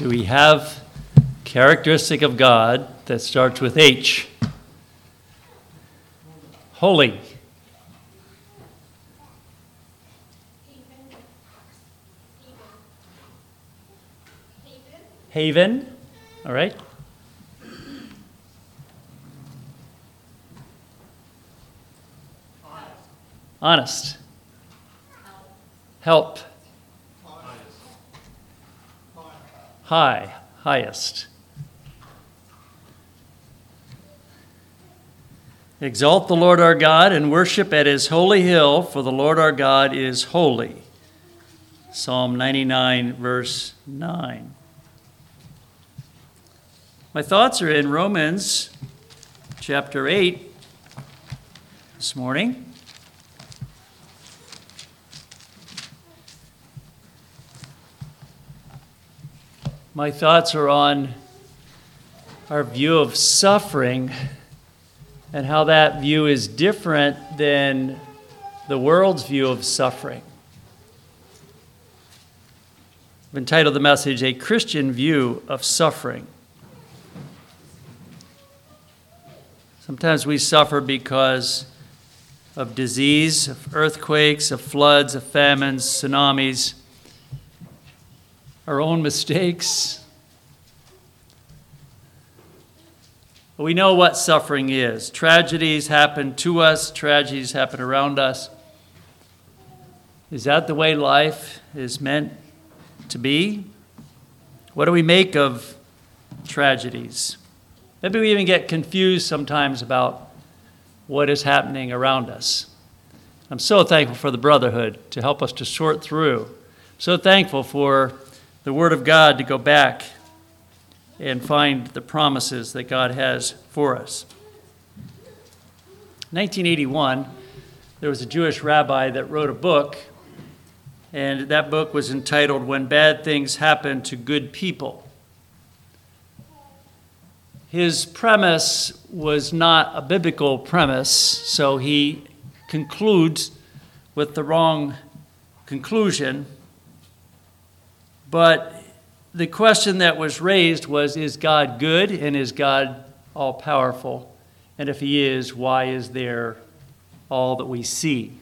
Do we have characteristic of God that starts with H? Holy. Haven. All right. Honest. Help. High. Highest. Exalt the Lord our God and worship at his holy hill, for the Lord our God is holy. Psalm 99, verse 9. My thoughts are in Romans chapter 8 this morning. My thoughts are on our view of suffering and how that view is different than the world's view of suffering. I've entitled the message, A Christian View of Suffering. Sometimes we suffer because of disease, of earthquakes, of floods, of famines, tsunamis, our own mistakes. We know what suffering is. Tragedies happen to us, tragedies happen around us. Is that the way life is meant to be? What do we make of tragedies? Maybe we even get confused sometimes about what is happening around us. I'm so thankful for the brotherhood to help us to sort through. So thankful for the Word of God to go back and find the promises that God has for us. 1981, there was a Jewish rabbi that wrote a book, and that book was entitled When Bad Things Happen to Good People. His premise was not a biblical premise, so he concludes with the wrong conclusion. But the question that was raised was Is God good and is God all powerful? And if He is, why is there all that we see?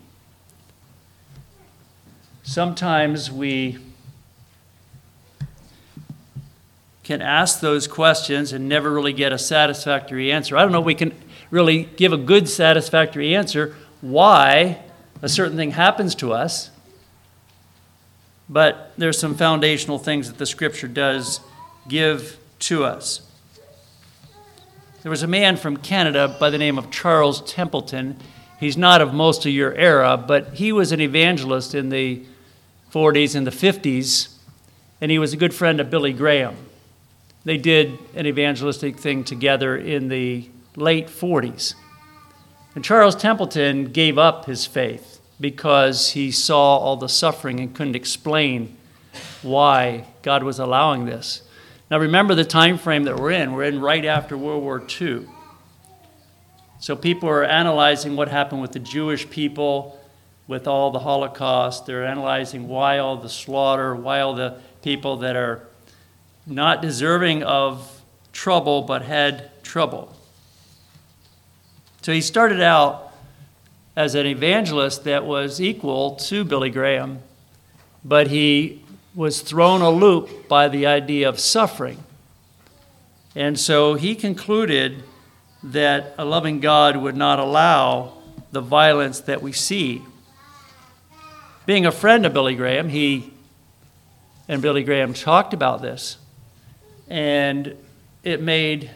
Sometimes we can ask those questions and never really get a satisfactory answer. I don't know if we can really give a good satisfactory answer why a certain thing happens to us. But there's some foundational things that the scripture does give to us. There was a man from Canada by the name of Charles Templeton. He's not of most of your era, but he was an evangelist in the 40s and the 50s, and he was a good friend of Billy Graham. They did an evangelistic thing together in the late 40s. And Charles Templeton gave up his faith because he saw all the suffering and couldn't explain why God was allowing this. Now remember the time frame that we're in. We're in right after World War II. So people are analyzing what happened with the Jewish people with all the Holocaust. They're analyzing why all the slaughter, why all the people that are not deserving of trouble, but had trouble. So he started out as an evangelist that was equal to Billy Graham, but he was thrown a loop by the idea of suffering. And so he concluded that a loving God would not allow the violence that we see. Being a friend of Billy Graham, he and Billy Graham talked about this. And it made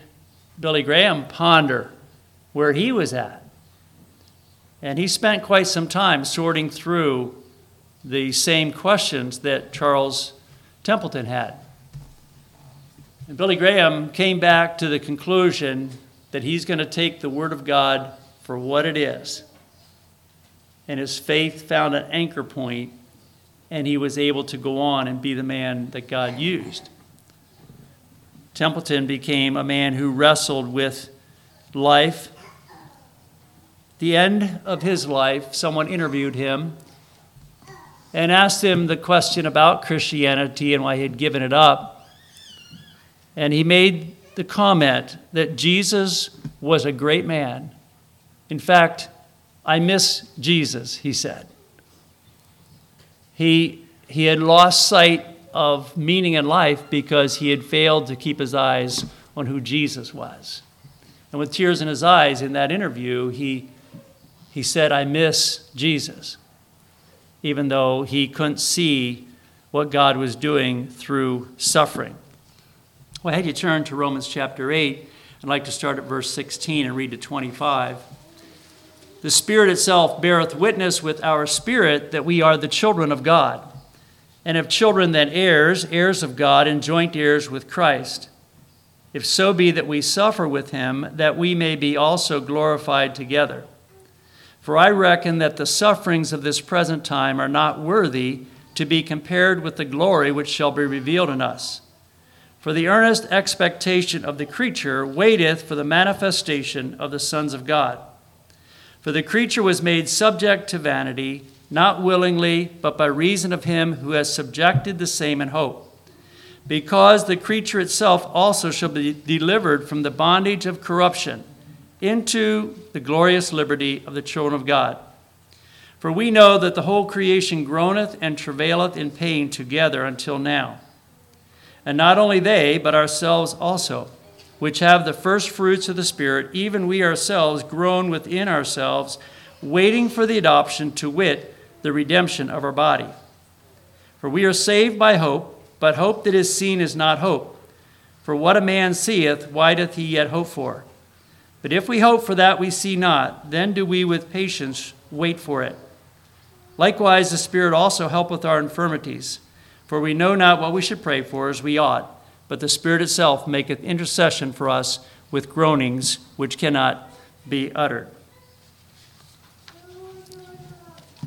Billy Graham ponder where he was at. And he spent quite some time sorting through the same questions that Charles Templeton had. And Billy Graham came back to the conclusion that he's going to take the Word of God for what it is. And his faith found an anchor point, and he was able to go on and be the man that God used. Templeton became a man who wrestled with life. The end of his life, someone interviewed him and asked him the question about Christianity and why he had given it up. And he made the comment that Jesus was a great man. In fact, I miss Jesus, he said. He, he had lost sight of meaning in life because he had failed to keep his eyes on who Jesus was. And with tears in his eyes in that interview, he, he said, I miss Jesus, even though he couldn't see what God was doing through suffering. Well, had you turn to Romans chapter 8. I'd like to start at verse 16 and read to 25. The Spirit itself beareth witness with our spirit that we are the children of God. And if children, then heirs, heirs of God, and joint heirs with Christ if so be that we suffer with him, that we may be also glorified together. For I reckon that the sufferings of this present time are not worthy to be compared with the glory which shall be revealed in us. For the earnest expectation of the creature waiteth for the manifestation of the sons of God. For the creature was made subject to vanity, not willingly, but by reason of him who has subjected the same in hope because the creature itself also shall be delivered from the bondage of corruption into the glorious liberty of the children of God. For we know that the whole creation groaneth and travaileth in pain together until now. And not only they, but ourselves also, which have the first fruits of the Spirit, even we ourselves groan within ourselves, waiting for the adoption, to wit, the redemption of our body. For we are saved by hope. But hope that is seen is not hope. For what a man seeth, why doth he yet hope for? But if we hope for that we see not, then do we with patience wait for it. Likewise, the Spirit also helpeth our infirmities. For we know not what we should pray for as we ought, but the Spirit itself maketh intercession for us with groanings which cannot be uttered.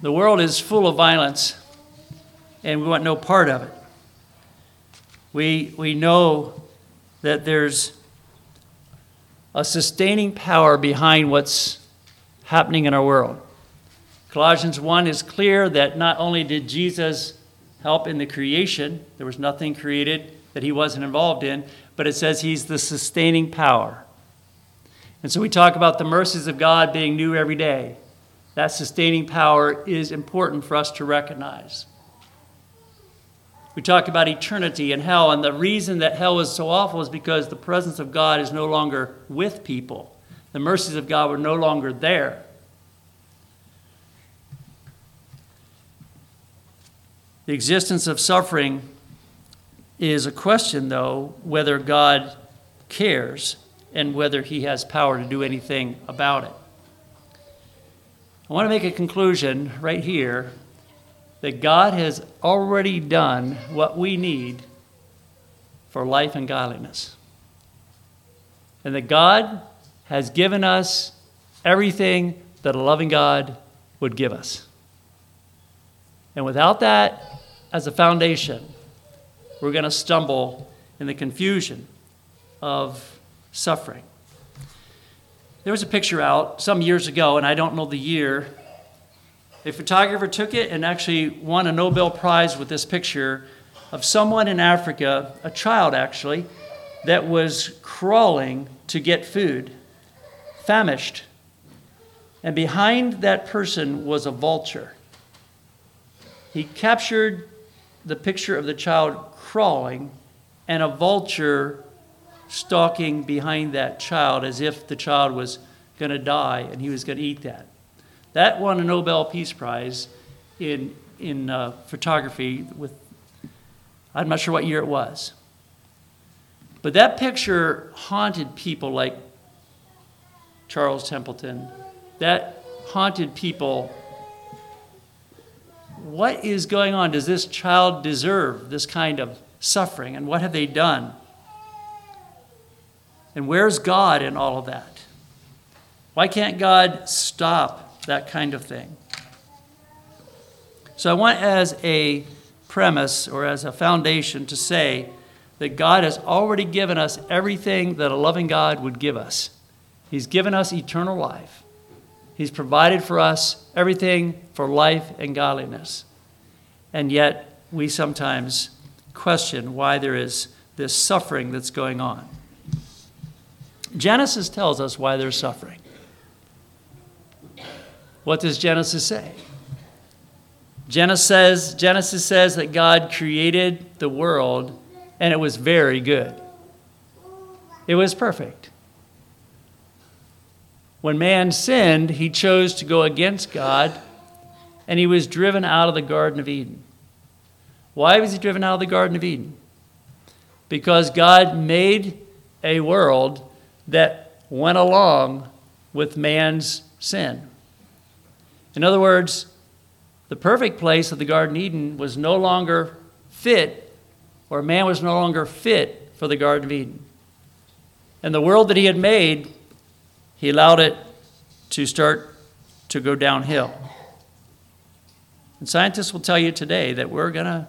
The world is full of violence, and we want no part of it we, we know that there's a sustaining power behind what's happening in our world. Colossians 1 is clear that not only did Jesus help in the creation, there was nothing created that he wasn't involved in, but it says he's the sustaining power. And so we talk about the mercies of God being new every day. That sustaining power is important for us to recognize. We talk about eternity and hell, and the reason that hell is so awful is because the presence of God is no longer with people. The mercies of God were no longer there. The existence of suffering is a question, though, whether God cares and whether he has power to do anything about it. I want to make a conclusion right here that God has already done what we need for life and godliness. And that God has given us everything that a loving God would give us. And without that as a foundation, we're going to stumble in the confusion of suffering. There was a picture out some years ago, and I don't know the year, a photographer took it and actually won a Nobel Prize with this picture of someone in Africa, a child actually, that was crawling to get food, famished. And behind that person was a vulture. He captured the picture of the child crawling and a vulture stalking behind that child as if the child was going to die and he was going to eat that. That won a Nobel Peace Prize in, in uh, photography with, I'm not sure what year it was. But that picture haunted people like Charles Templeton. That haunted people. What is going on? Does this child deserve this kind of suffering? And what have they done? And where's God in all of that? Why can't God stop that kind of thing. So I want, as a premise or as a foundation, to say that God has already given us everything that a loving God would give us. He's given us eternal life, He's provided for us everything for life and godliness. And yet, we sometimes question why there is this suffering that's going on. Genesis tells us why they're suffering. What does Genesis say? Genesis says, Genesis says that God created the world and it was very good. It was perfect. When man sinned, he chose to go against God and he was driven out of the Garden of Eden. Why was he driven out of the Garden of Eden? Because God made a world that went along with man's sin. In other words, the perfect place of the Garden Eden was no longer fit, or man was no longer fit for the Garden of Eden. And the world that he had made, he allowed it to start to go downhill. And scientists will tell you today that we're going to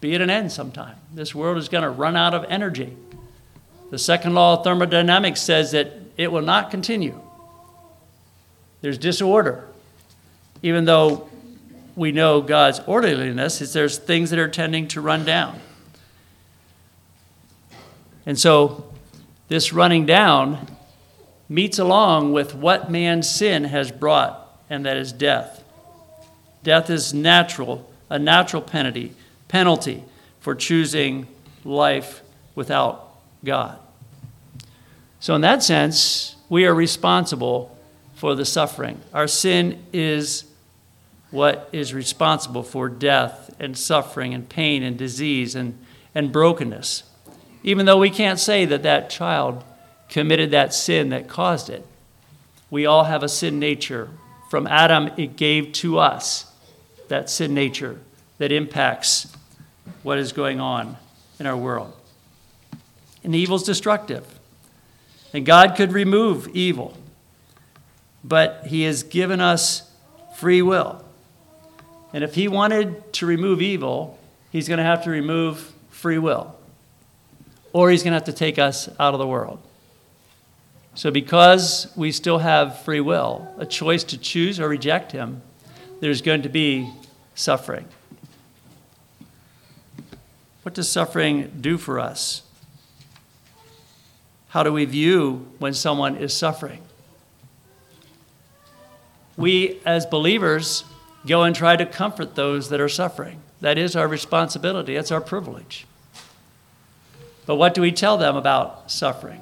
be at an end sometime. This world is going to run out of energy. The second law of thermodynamics says that it will not continue. There's disorder. Even though we know God's orderliness, is there's things that are tending to run down. And so this running down meets along with what man's sin has brought, and that is death. Death is natural, a natural penalty, penalty for choosing life without God. So, in that sense, we are responsible for the suffering. Our sin is what is responsible for death and suffering and pain and disease and, and brokenness. Even though we can't say that that child committed that sin that caused it, we all have a sin nature. From Adam, it gave to us that sin nature that impacts what is going on in our world. And evil is destructive. And God could remove evil, but He has given us free will. And if He wanted to remove evil, He's going to have to remove free will, or He's going to have to take us out of the world. So, because we still have free will, a choice to choose or reject Him, there's going to be suffering. What does suffering do for us? How do we view when someone is suffering? We, as believers, go and try to comfort those that are suffering. That is our responsibility, that's our privilege. But what do we tell them about suffering?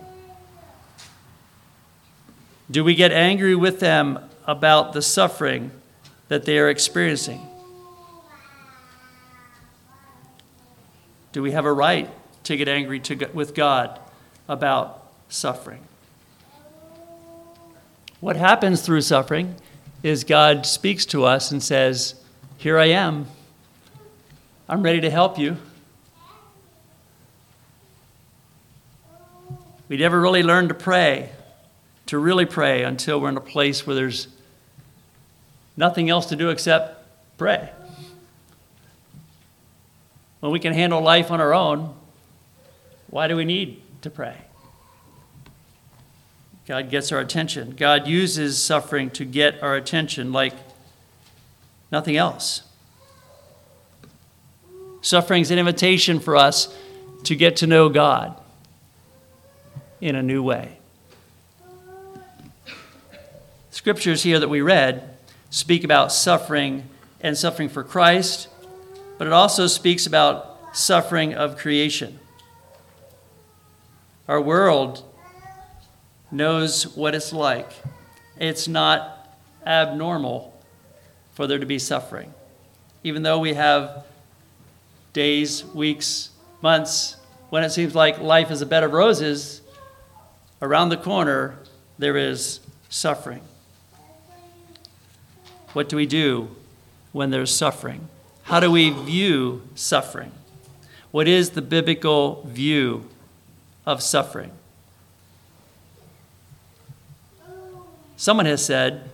Do we get angry with them about the suffering that they are experiencing? Do we have a right to get angry to, with God about suffering? What happens through suffering is God speaks to us and says, Here I am. I'm ready to help you. We never really learn to pray, to really pray, until we're in a place where there's nothing else to do except pray. When we can handle life on our own, why do we need to pray? God gets our attention. God uses suffering to get our attention like nothing else. Suffering is an invitation for us to get to know God in a new way. Scriptures here that we read speak about suffering and suffering for Christ, but it also speaks about suffering of creation. Our world knows what it's like. It's not abnormal for there to be suffering. Even though we have days, weeks, months when it seems like life is a bed of roses, around the corner there is suffering. What do we do when there's suffering? How do we view suffering? What is the biblical view of suffering? Someone has said,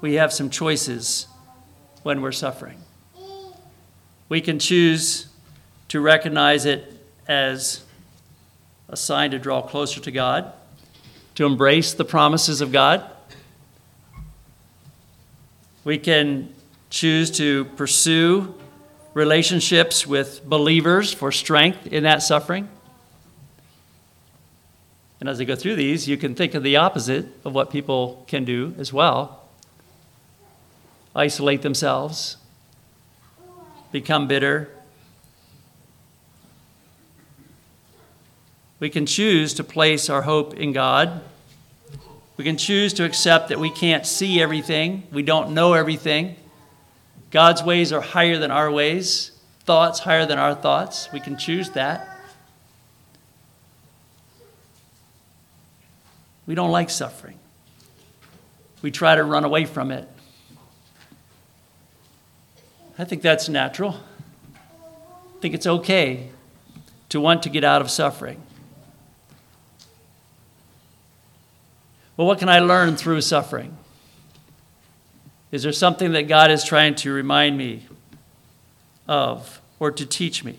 we have some choices when we're suffering. We can choose to recognize it as a sign to draw closer to God, to embrace the promises of God. We can choose to pursue relationships with believers for strength in that suffering. And as I go through these, you can think of the opposite of what people can do as well isolate themselves, become bitter. We can choose to place our hope in God. We can choose to accept that we can't see everything, we don't know everything. God's ways are higher than our ways, thoughts higher than our thoughts. We can choose that. We don't like suffering. We try to run away from it. I think that's natural. I think it's okay to want to get out of suffering. Well, what can I learn through suffering? Is there something that God is trying to remind me of or to teach me?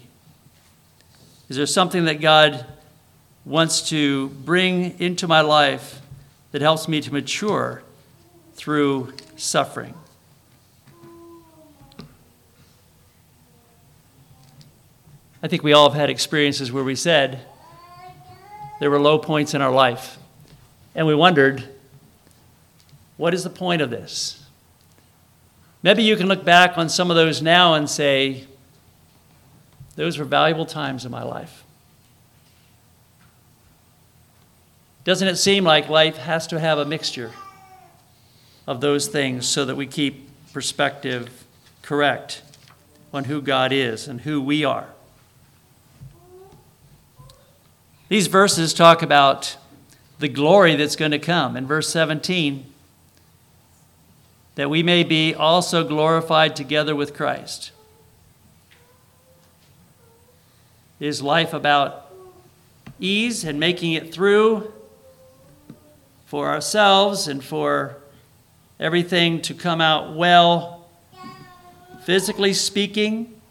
Is there something that God wants to bring into my life that helps me to mature through suffering? I think we all have had experiences where we said there were low points in our life, and we wondered, what is the point of this? Maybe you can look back on some of those now and say, those were valuable times in my life. Doesn't it seem like life has to have a mixture of those things so that we keep perspective correct on who God is and who we are? These verses talk about the glory that's going to come. In verse 17, that we may be also glorified together with Christ. Is life about ease and making it through for ourselves and for everything to come out well, physically speaking?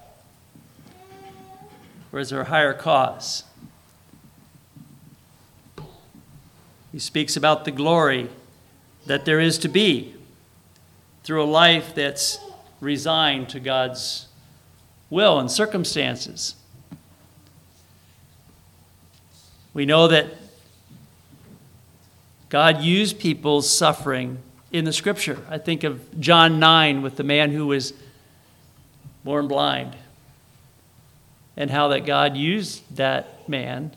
Or is there a higher cause? He speaks about the glory that there is to be through a life that's resigned to God's will and circumstances. We know that God used people's suffering in the scripture. I think of John 9 with the man who was born blind and how that God used that man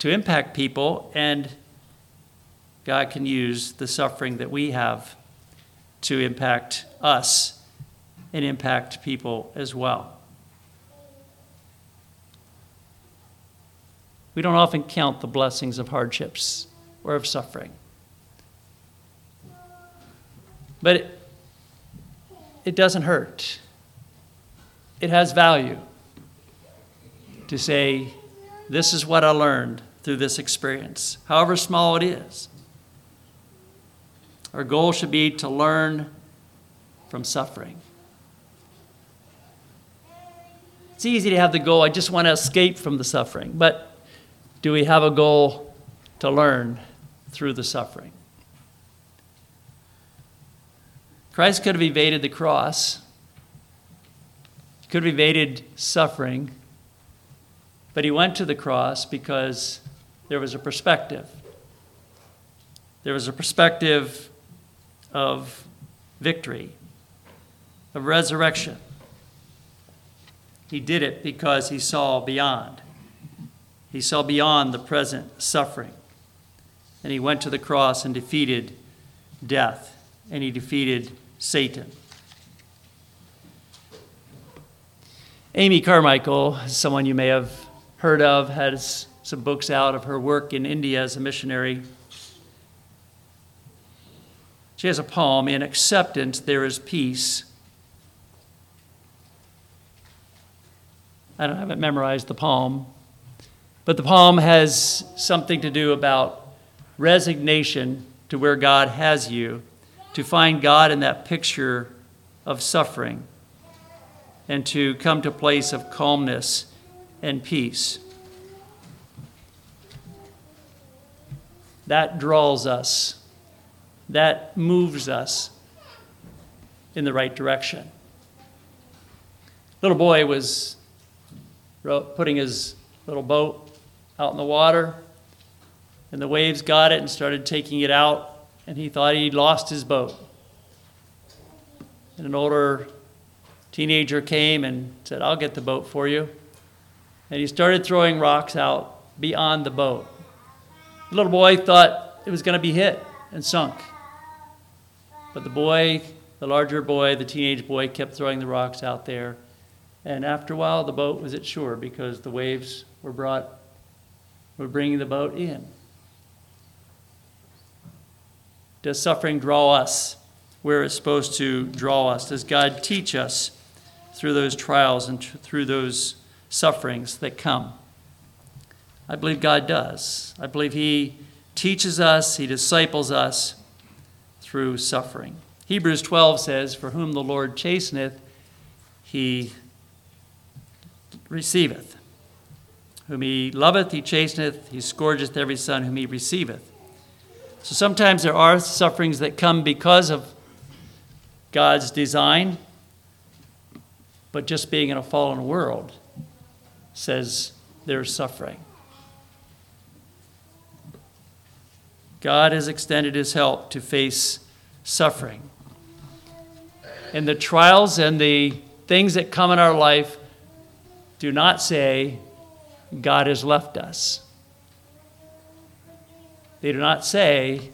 to impact people and God can use the suffering that we have to impact us and impact people as well. We don't often count the blessings of hardships or of suffering. But it, it doesn't hurt. It has value to say, this is what I learned through this experience, however small it is. Our goal should be to learn from suffering. It's easy to have the goal, I just want to escape from the suffering. But do we have a goal to learn through the suffering? Christ could have evaded the cross, could have evaded suffering, but he went to the cross because there was a perspective. There was a perspective of victory, of resurrection. He did it because he saw beyond. He saw beyond the present suffering. And he went to the cross and defeated death, and he defeated Satan. Amy Carmichael, someone you may have heard of, has some books out of her work in India as a missionary. She has a poem In acceptance, there is peace. I don't have it memorized, the poem, but the poem has something to do about resignation to where God has you, to find God in that picture of suffering, and to come to a place of calmness and peace. That draws us that moves us in the right direction. Little boy was putting his little boat out in the water, and the waves got it and started taking it out, and he thought he'd lost his boat. And an older teenager came and said, I'll get the boat for you. And he started throwing rocks out beyond the boat. The little boy thought it was going to be hit and sunk. But the boy, the larger boy, the teenage boy, kept throwing the rocks out there. And after a while, the boat was at shore because the waves were brought, were bringing the boat in. Does suffering draw us where it's supposed to draw us? Does God teach us through those trials and through those sufferings that come? I believe God does. I believe He teaches us, He disciples us through suffering. Hebrews 12 says, For whom the Lord chasteneth, He receiveth. Whom He loveth, He chasteneth, He scourgeth every son whom He receiveth. So sometimes there are sufferings that come because of God's design, but just being in a fallen world says there's suffering. God has extended his help to face suffering. And the trials and the things that come in our life do not say God has left us. They do not say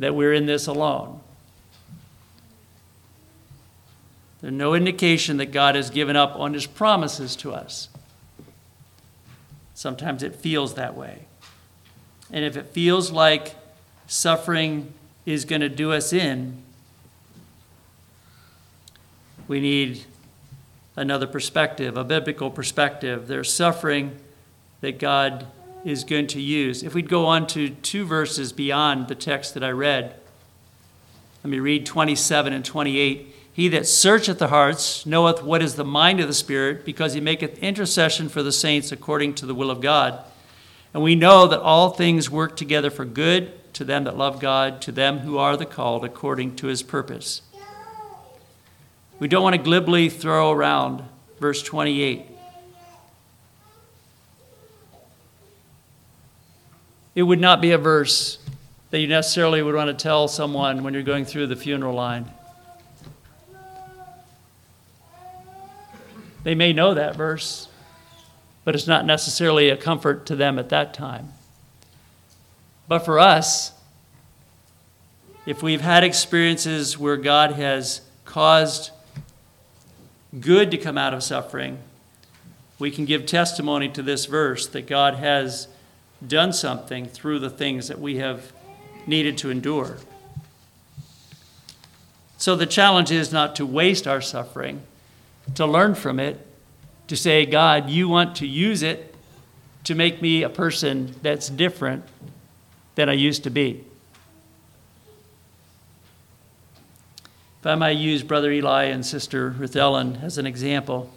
that we're in this alone. There's no indication that God has given up on his promises to us. Sometimes it feels that way. And if it feels like suffering is going to do us in, we need another perspective, a biblical perspective. There's suffering that God is going to use. If we'd go on to two verses beyond the text that I read, let me read 27 and 28. He that searcheth the hearts knoweth what is the mind of the Spirit, because he maketh intercession for the saints according to the will of God. And we know that all things work together for good to them that love God, to them who are the called according to his purpose. We don't want to glibly throw around verse 28. It would not be a verse that you necessarily would want to tell someone when you're going through the funeral line. They may know that verse, but it's not necessarily a comfort to them at that time. But for us, if we've had experiences where God has caused good to come out of suffering, we can give testimony to this verse that God has done something through the things that we have needed to endure. So the challenge is not to waste our suffering, to learn from it, to say, God, you want to use it to make me a person that's different than I used to be. If I might use Brother Eli and Sister Ruth Ellen as an example,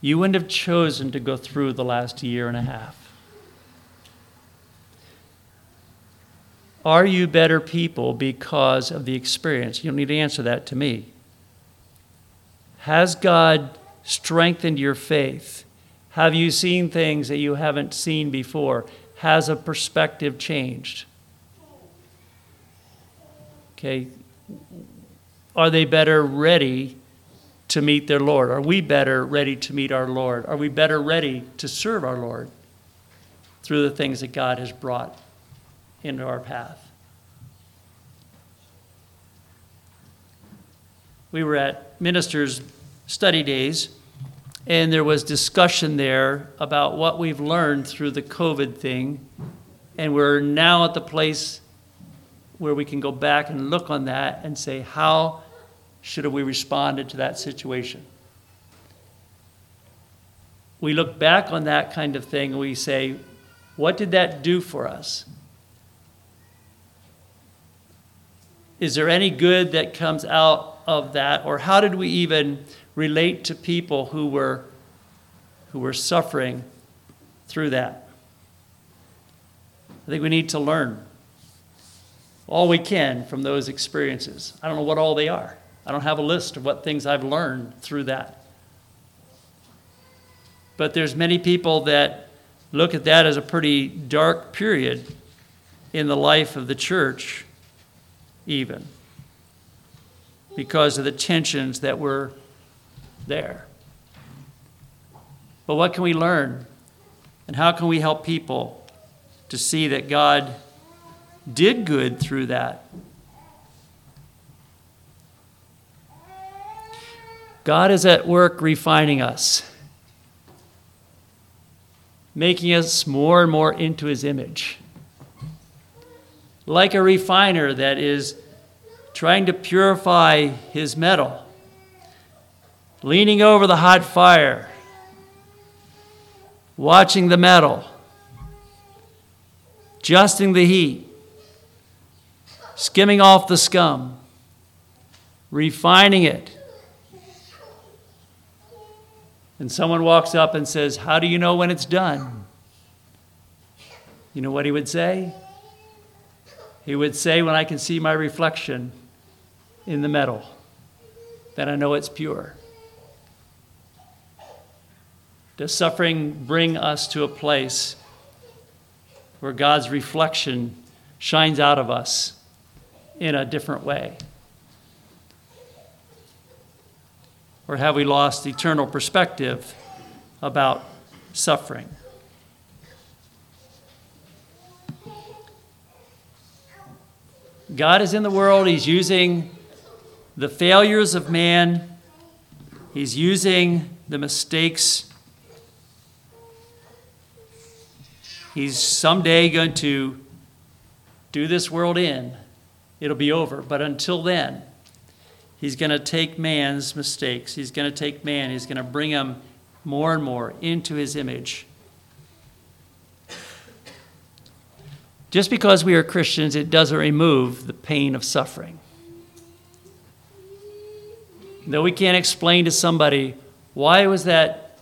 you wouldn't have chosen to go through the last year and a half. Are you better people because of the experience? You don't need to answer that to me. Has God strengthened your faith? Have you seen things that you haven't seen before? Has a perspective changed? Okay. Are they better ready to meet their Lord? Are we better ready to meet our Lord? Are we better ready to serve our Lord through the things that God has brought into our path? We were at ministers' study days, and there was discussion there about what we've learned through the COVID thing. And we're now at the place where we can go back and look on that and say, how should have we responded to that situation? We look back on that kind of thing and we say, what did that do for us? Is there any good that comes out of that? Or how did we even relate to people who were, who were suffering through that? I think we need to learn all we can from those experiences. I don't know what all they are. I don't have a list of what things I've learned through that. But there's many people that look at that as a pretty dark period in the life of the church, even because of the tensions that were there. But what can we learn? And how can we help people to see that God did good through that? God is at work refining us, making us more and more into his image. Like a refiner that is trying to purify his metal, leaning over the hot fire, watching the metal, adjusting the heat, skimming off the scum, refining it. And someone walks up and says, How do you know when it's done? You know what he would say? He would say, When I can see my reflection in the metal, then I know it's pure. Does suffering bring us to a place where God's reflection shines out of us in a different way? Or have we lost eternal perspective about suffering? God is in the world, He's using the failures of man, He's using the mistakes. He's someday going to do this world in. It'll be over. But until then, He's going to take man's mistakes. He's going to take man. He's going to bring him more and more into His image. Just because we are Christians, it doesn't remove the pain of suffering. Though we can't explain to somebody why was that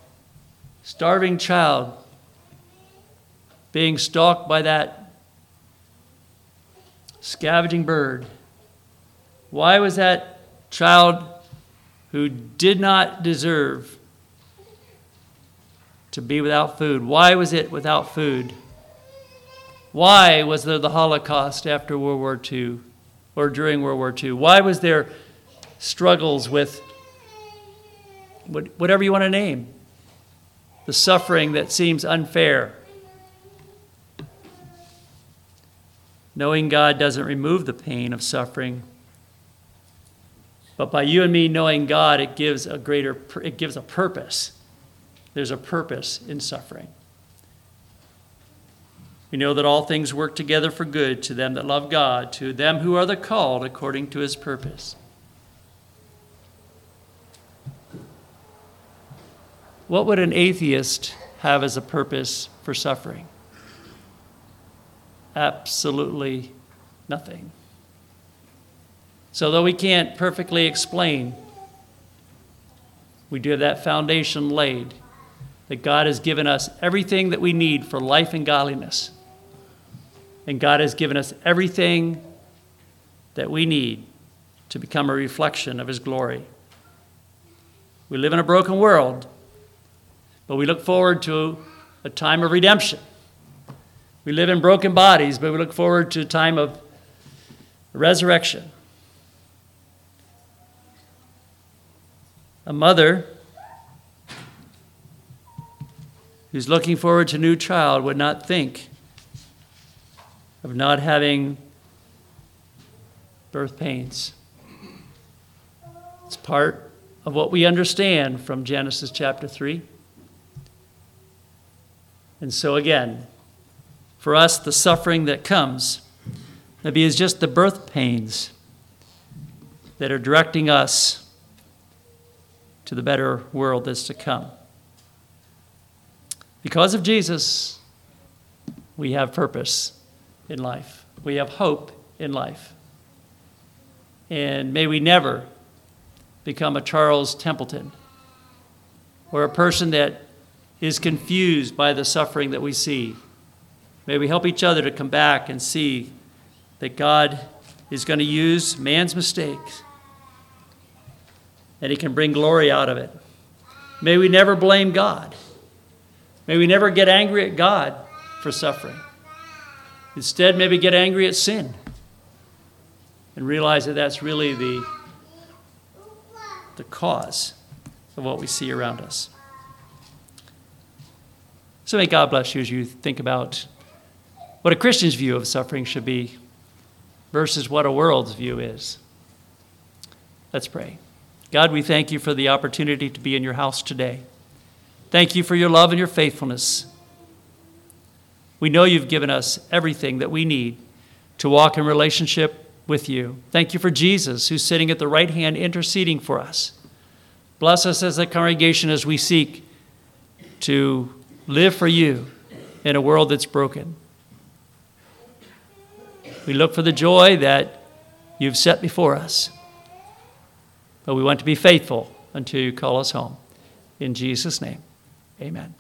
starving child being stalked by that scavenging bird? Why was that child who did not deserve to be without food? Why was it without food? Why was there the Holocaust after World War II or during World War II? Why was there struggles with whatever you want to name, the suffering that seems unfair. Knowing God doesn't remove the pain of suffering, but by you and me knowing God, it gives a greater, it gives a purpose. There's a purpose in suffering. We know that all things work together for good to them that love God, to them who are the called according to his purpose. What would an atheist have as a purpose for suffering? Absolutely nothing. So, though we can't perfectly explain, we do have that foundation laid that God has given us everything that we need for life and godliness. And God has given us everything that we need to become a reflection of His glory. We live in a broken world, but we look forward to a time of redemption. We live in broken bodies, but we look forward to a time of resurrection. A mother who's looking forward to a new child would not think of not having birth pains. It's part of what we understand from Genesis chapter 3. And so, again, for us, the suffering that comes maybe is just the birth pains that are directing us to the better world that's to come. Because of Jesus, we have purpose in life, we have hope in life. And may we never become a Charles Templeton or a person that is confused by the suffering that we see. May we help each other to come back and see that God is going to use man's mistakes and he can bring glory out of it. May we never blame God May we never get angry at God for suffering. Instead, maybe get angry at sin and realize that that's really the, the cause of what we see around us. So may God bless you as you think about what a Christian's view of suffering should be versus what a world's view is. Let's pray. God, we thank you for the opportunity to be in your house today. Thank you for your love and your faithfulness. We know you've given us everything that we need to walk in relationship with you. Thank you for Jesus, who's sitting at the right hand interceding for us. Bless us as a congregation as we seek to live for you in a world that's broken. We look for the joy that you've set before us, but we want to be faithful until you call us home. In Jesus' name, amen.